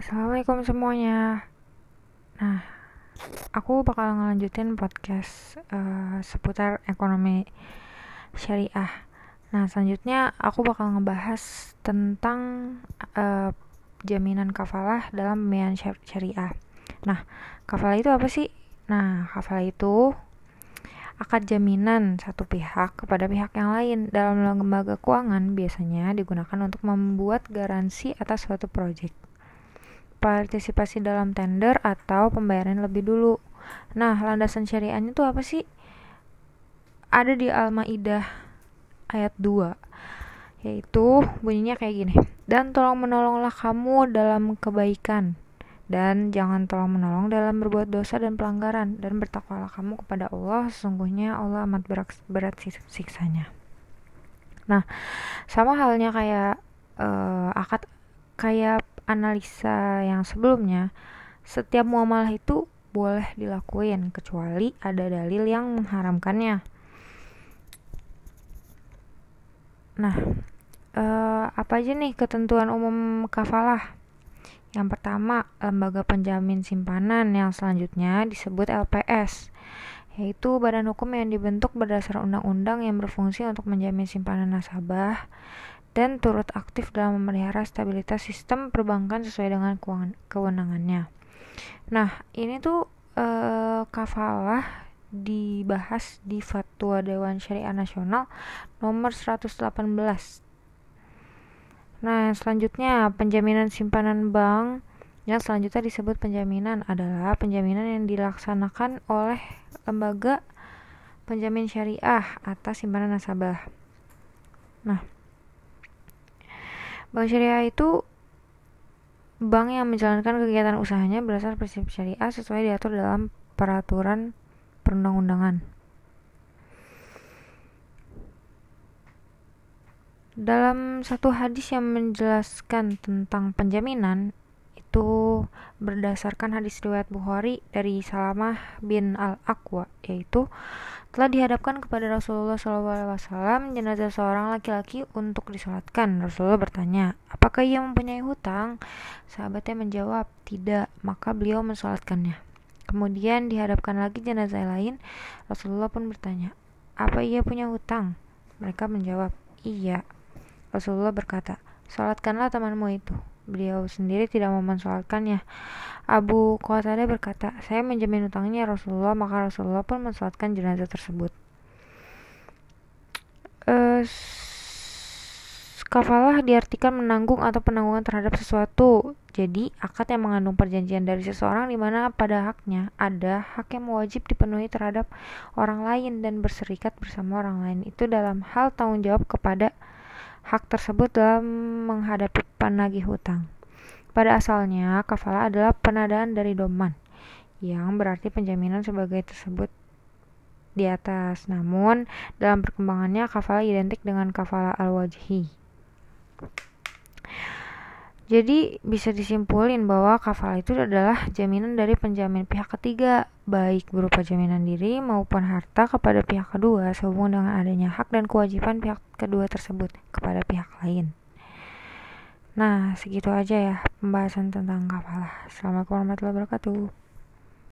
Assalamualaikum semuanya. Nah, aku bakal ngelanjutin podcast uh, seputar ekonomi syariah. Nah, selanjutnya aku bakal ngebahas tentang uh, jaminan kafalah dalam pembiayaan syariah. Nah, kafalah itu apa sih? Nah, kafalah itu akad jaminan satu pihak kepada pihak yang lain dalam lembaga keuangan biasanya digunakan untuk membuat garansi atas suatu proyek partisipasi dalam tender atau pembayaran lebih dulu. Nah, landasan syariahnya itu apa sih? Ada di Al-Maidah ayat 2 yaitu bunyinya kayak gini. Dan tolong menolonglah kamu dalam kebaikan dan jangan tolong menolong dalam berbuat dosa dan pelanggaran dan bertakwalah kamu kepada Allah sesungguhnya Allah amat berat, berat siksanya. Nah, sama halnya kayak uh, akad kayak analisa yang sebelumnya, setiap muamalah itu boleh dilakuin kecuali ada dalil yang mengharamkannya. Nah, eh, apa aja nih ketentuan umum kafalah? Yang pertama, lembaga penjamin simpanan yang selanjutnya disebut LPS, yaitu badan hukum yang dibentuk berdasar undang-undang yang berfungsi untuk menjamin simpanan nasabah dan turut aktif dalam memelihara stabilitas sistem perbankan sesuai dengan kewenangannya. Nah, ini tuh e, kafalah dibahas di Fatwa Dewan Syariah Nasional nomor 118. Nah, selanjutnya penjaminan simpanan bank yang selanjutnya disebut penjaminan adalah penjaminan yang dilaksanakan oleh lembaga penjamin syariah atas simpanan nasabah. Nah, Bank syariah itu bank yang menjalankan kegiatan usahanya berdasar prinsip syariah sesuai diatur dalam peraturan perundang-undangan. Dalam satu hadis yang menjelaskan tentang penjaminan berdasarkan hadis riwayat Bukhari dari Salamah bin Al-Aqwa yaitu telah dihadapkan kepada Rasulullah SAW jenazah seorang laki-laki untuk disolatkan. Rasulullah bertanya, apakah ia mempunyai hutang? Sahabatnya menjawab, tidak. Maka beliau mensolatkannya. Kemudian dihadapkan lagi jenazah lain. Rasulullah pun bertanya, apa ia punya hutang? Mereka menjawab, iya. Rasulullah berkata, solatkanlah temanmu itu. Beliau sendiri tidak mau mensolatkannya. Abu Qatadah berkata, saya menjamin utangnya Rasulullah, maka Rasulullah pun mensolatkan jenazah tersebut. Uh, kafalah diartikan menanggung atau penanggungan terhadap sesuatu. Jadi, akad yang mengandung perjanjian dari seseorang di mana pada haknya ada hak yang wajib dipenuhi terhadap orang lain dan berserikat bersama orang lain. Itu dalam hal tanggung jawab kepada hak tersebut dalam menghadapi penagih hutang. Pada asalnya, kafala adalah penadaan dari doman, yang berarti penjaminan sebagai tersebut di atas. Namun, dalam perkembangannya, kafala identik dengan kafala al-wajhi. Jadi bisa disimpulin bahwa kafala itu adalah jaminan dari penjamin pihak ketiga, baik berupa jaminan diri maupun harta kepada pihak kedua sehubungan dengan adanya hak dan kewajiban pihak kedua tersebut kepada pihak lain. Nah, segitu aja ya pembahasan tentang kafalah. Assalamualaikum warahmatullahi wabarakatuh.